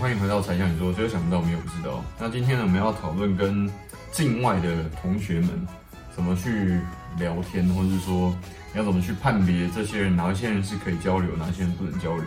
欢迎回到柴 Sean 你说，这个想不到，没有不知道。那今天呢，我们要讨论跟境外的同学们怎么去聊天，或者是说你要怎么去判别这些人，哪一些人是可以交流，哪些人不能交流。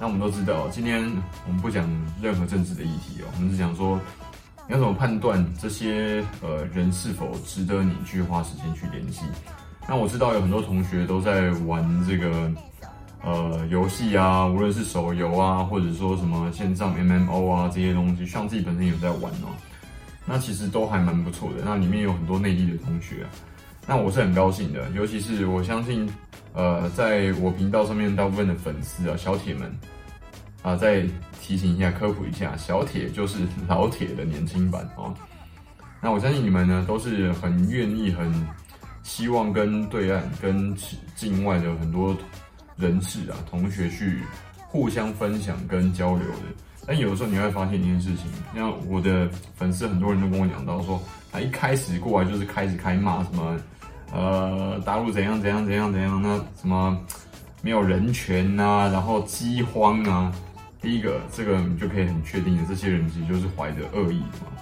那我们都知道，今天我们不讲任何政治的议题哦，我们是讲说你要怎么判断这些呃人是否值得你去花时间去联系。那我知道有很多同学都在玩这个。呃，游戏啊，无论是手游啊，或者说什么线上 MMO 啊这些东西，像自己本身有在玩哦，那其实都还蛮不错的。那里面有很多内地的同学，那我是很高兴的。尤其是我相信，呃，在我频道上面大部分的粉丝啊，小铁们啊，再提醒一下，科普一下，小铁就是老铁的年轻版哦。那我相信你们呢，都是很愿意、很希望跟对岸、跟境外的很多。人士啊，同学去互相分享跟交流的，但有的时候你会发现一件事情，像我的粉丝很多人都跟我讲到说，他一开始过来就是开始开骂什么，呃，大陆怎样怎样怎样怎样，那什么没有人权呐、然后饥荒啊，第一个这个你就可以很确定的，这些人其实就是怀着恶意的嘛。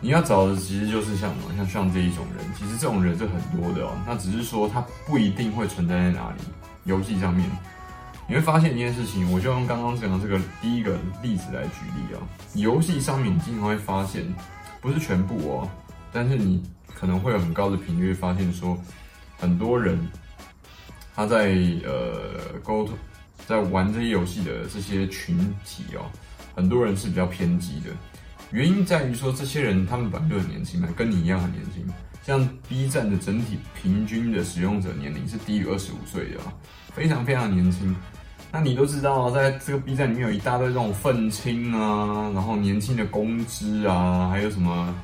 你要找的其实就是像什么，像像这一种人，其实这种人是很多的哦，那只是说他不一定会存在在哪里。游戏上面，你会发现一件事情，我就用刚刚讲的这个第一个例子来举例啊。游戏上面你经常会发现，不是全部哦，但是你可能会有很高的频率发现说，很多人他在呃沟通，在玩这些游戏的这些群体哦，很多人是比较偏激的。原因在于说，这些人他们本来就很年轻嘛，跟你一样很年轻。像 B 站的整体平均的使用者年龄是低于二十五岁的，非常非常年轻。那你都知道，在这个 B 站里面有一大堆这种愤青啊，然后年轻的公知啊，还有什么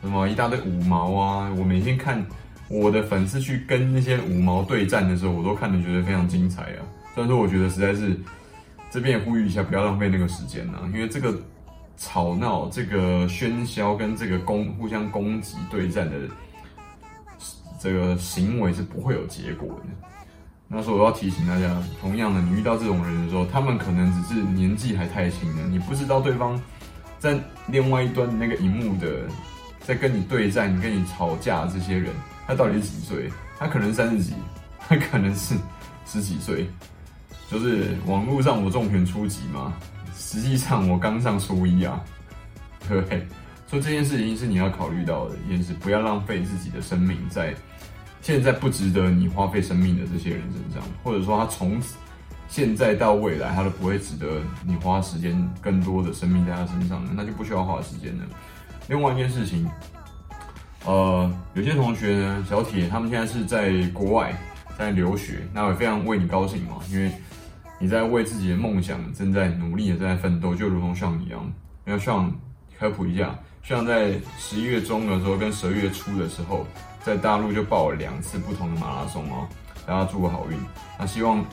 什么一大堆五毛啊。我每天看我的粉丝去跟那些五毛对战的时候，我都看得觉得非常精彩啊。虽然说我觉得实在是这边也呼吁一下，不要浪费那个时间啊，因为这个吵闹、这个喧嚣跟这个攻互相攻击对战的。这个行为是不会有结果的。那时候我要提醒大家，同样的，你遇到这种人的时候，他们可能只是年纪还太轻了，你不知道对方在另外一端那个荧幕的，在跟你对战、跟你吵架这些人，他到底是几岁？他可能三十几，他可能是十几岁。就是网络上我重拳出击嘛，实际上我刚上初一啊，对 不对？所以这件事情是你要考虑到的，也是不要浪费自己的生命在现在不值得你花费生命的这些人身上，或者说他从现在到未来他都不会值得你花时间更多的生命在他身上，那就不需要花时间了。另外一件事情，呃，有些同学呢，小铁他们现在是在国外在留学，那我也非常为你高兴嘛，因为你在为自己的梦想正在努力的在奋斗，就如同像你一样，要像科普一下。像在十一月中的时候，跟十二月初的时候，在大陆就报了两次不同的马拉松哦，大家祝我好运。那希望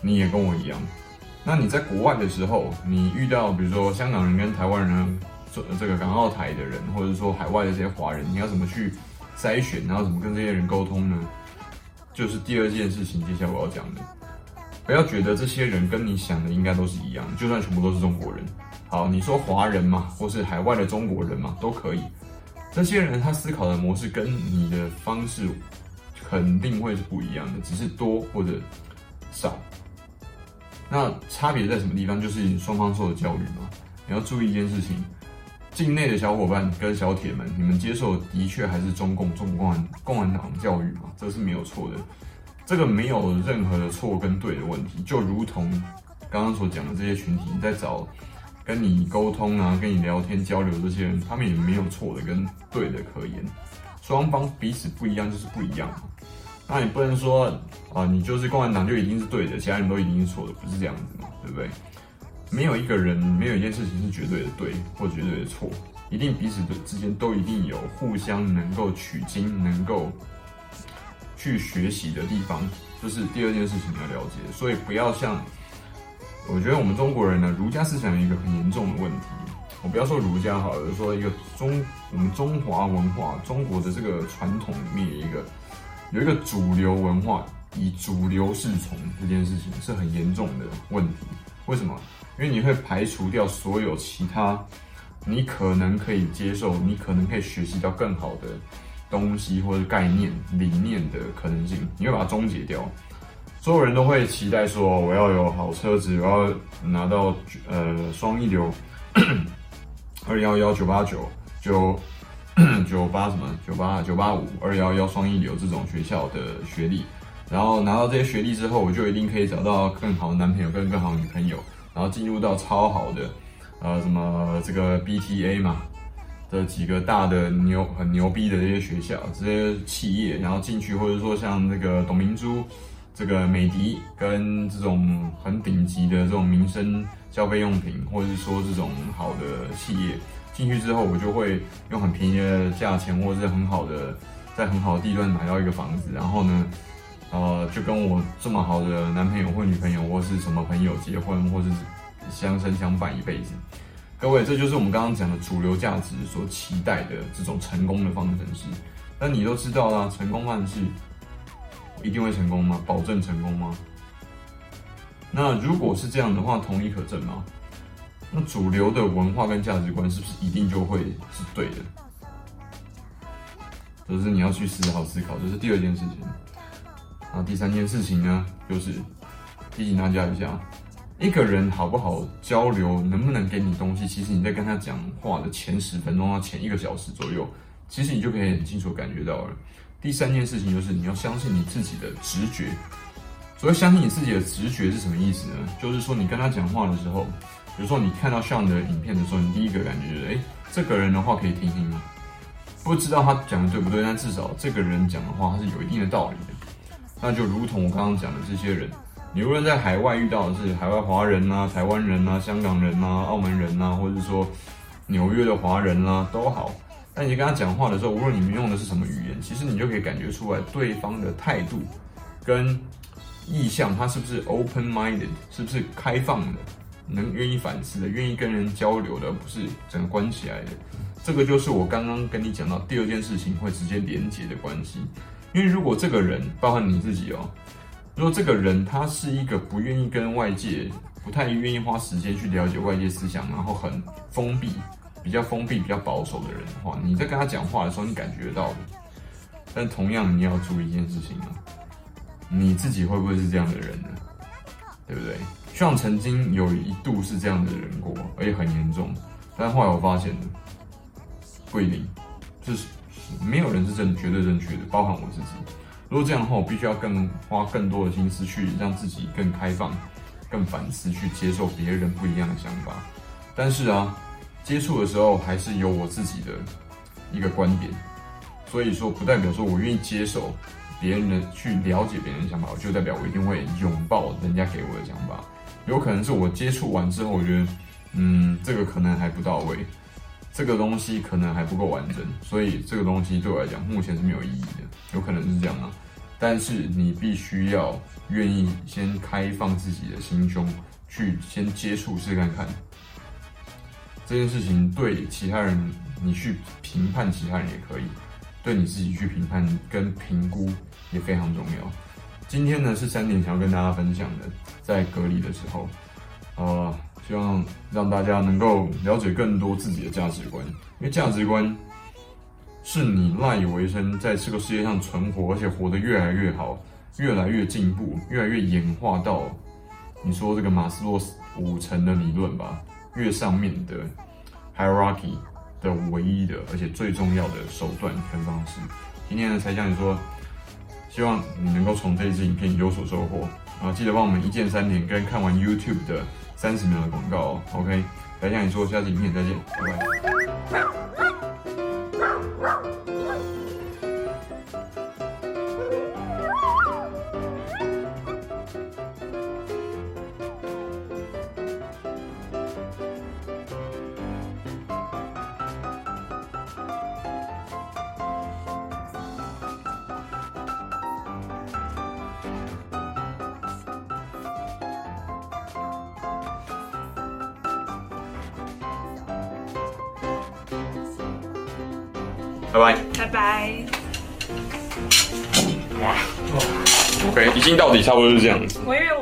你也跟我一样。那你在国外的时候，你遇到比如说香港人跟台湾人，这这个港澳台的人，或者说海外的这些华人，你要怎么去筛选，然后怎么跟这些人沟通呢？就是第二件事情，接下来我要讲的，不要觉得这些人跟你想的应该都是一样，就算全部都是中国人。好，你说华人嘛，或是海外的中国人嘛，都可以。这些人他思考的模式跟你的方式肯定会是不一样的，只是多或者少。那差别在什么地方？就是双方受的教育嘛。你要注意一件事情，境内的小伙伴跟小铁们，你们接受的确还是中共、中共共产党教育嘛，这是没有错的。这个没有任何的错跟对的问题，就如同刚刚所讲的这些群体，你在找。跟你沟通啊，跟你聊天交流这些人，他们也没有错的跟对的可言，双方彼此不一样就是不一样。那你不能说啊，你就是共产党就一定是对的，其他人都一定是错的，不是这样子嘛，对不对？没有一个人，没有一件事情是绝对的对或绝对的错，一定彼此的之间都一定有互相能够取经、能够去学习的地方，这是第二件事情要了解。所以不要像。我觉得我们中国人呢，儒家思想有一个很严重的问题。我不要说儒家好了，就说一个中我们中华文化，中国的这个传统里面有一个有一个主流文化以主流侍从这件事情是很严重的问题。为什么？因为你会排除掉所有其他你可能可以接受、你可能可以学习到更好的东西或者概念、理念的可能性，你会把它终结掉。所有人都会期待说，我要有好车子，我要拿到呃双一流 二幺幺九八九九 九八什么九八九八五二幺幺双一流这种学校的学历，然后拿到这些学历之后，我就一定可以找到更好的男朋友跟更好的女朋友，然后进入到超好的呃什么这个 BTA 嘛的几个大的牛很牛逼的这些学校这些企业，然后进去或者说像那个董明珠。这个美的跟这种很顶级的这种民生消费用品，或者是说这种好的企业进去之后，我就会用很便宜的价钱，或者是很好的在很好的地段买到一个房子，然后呢，呃，就跟我这么好的男朋友或女朋友或是什么朋友结婚，或是相生相伴一辈子。各位，这就是我们刚刚讲的主流价值所期待的这种成功的方程式。但你都知道啦，成功方程式。一定会成功吗？保证成功吗？那如果是这样的话，同理可证吗？那主流的文化跟价值观是不是一定就会是对的？就是你要去思考思考，这是第二件事情。那第三件事情呢，就是提醒大家一下，一个人好不好交流，能不能给你东西，其实你在跟他讲话的前十分钟到前一个小时左右，其实你就可以很清楚感觉到了。第三件事情就是你要相信你自己的直觉。所谓相信你自己的直觉是什么意思呢？就是说你跟他讲话的时候，比如说你看到像的影片的时候，你第一个感觉就是，哎，这个人的话可以听听吗？不知道他讲的对不对，但至少这个人讲的话他是有一定的道理的。那就如同我刚刚讲的这些人，你无论在海外遇到的是海外华人啊、台湾人啊、香港人啊、澳门人啊，或者说纽约的华人啦、都好。但你跟他讲话的时候，无论你们用的是什么语言，其实你就可以感觉出来对方的态度跟意向，他是不是 open-minded，是不是开放的，能愿意反思的，愿意跟人交流的，而不是整个关起来的。这个就是我刚刚跟你讲到第二件事情会直接连接的关系。因为如果这个人，包含你自己哦，如果这个人他是一个不愿意跟外界，不太愿意花时间去了解外界思想，然后很封闭。比较封闭、比较保守的人的话，你在跟他讲话的时候，你感觉到的。但同样，你要注意一件事情啊，你自己会不会是这样的人呢？对不对？像曾经有一度是这样的人过，而且很严重。但后来我发现了，不一定，就是没有人是正绝对正确的，包含我自己。如果这样的话，我必须要更花更多的心思去让自己更开放、更反思，去接受别人不一样的想法。但是啊。接触的时候还是有我自己的一个观点，所以说不代表说我愿意接受别人的去了解别人的想法，就代表我一定会拥抱人家给我的想法。有可能是我接触完之后，我觉得，嗯，这个可能还不到位，这个东西可能还不够完整，所以这个东西对我来讲目前是没有意义的。有可能是这样啊，但是你必须要愿意先开放自己的心胸，去先接触试看看。这件事情对其他人，你去评判其他人也可以；对你自己去评判跟评估也非常重要。今天呢是三点想要跟大家分享的，在隔离的时候，呃，希望让大家能够了解更多自己的价值观，因为价值观是你赖以为生，在这个世界上存活，而且活得越来越好，越来越进步，越来越演化到你说这个马斯洛五层的理论吧。越上面的 hierarchy 的唯一的，而且最重要的手段跟方式。今天呢，才向你说，希望你能够从这一支影片有所收获然后！记得帮我们一键三连，跟看完 YouTube 的三十秒的广告哦。OK，来向你说，下次影片再见，拜拜。拜拜，拜拜。哇，OK，一镜到底差不多是这样子。我以为我们要讲。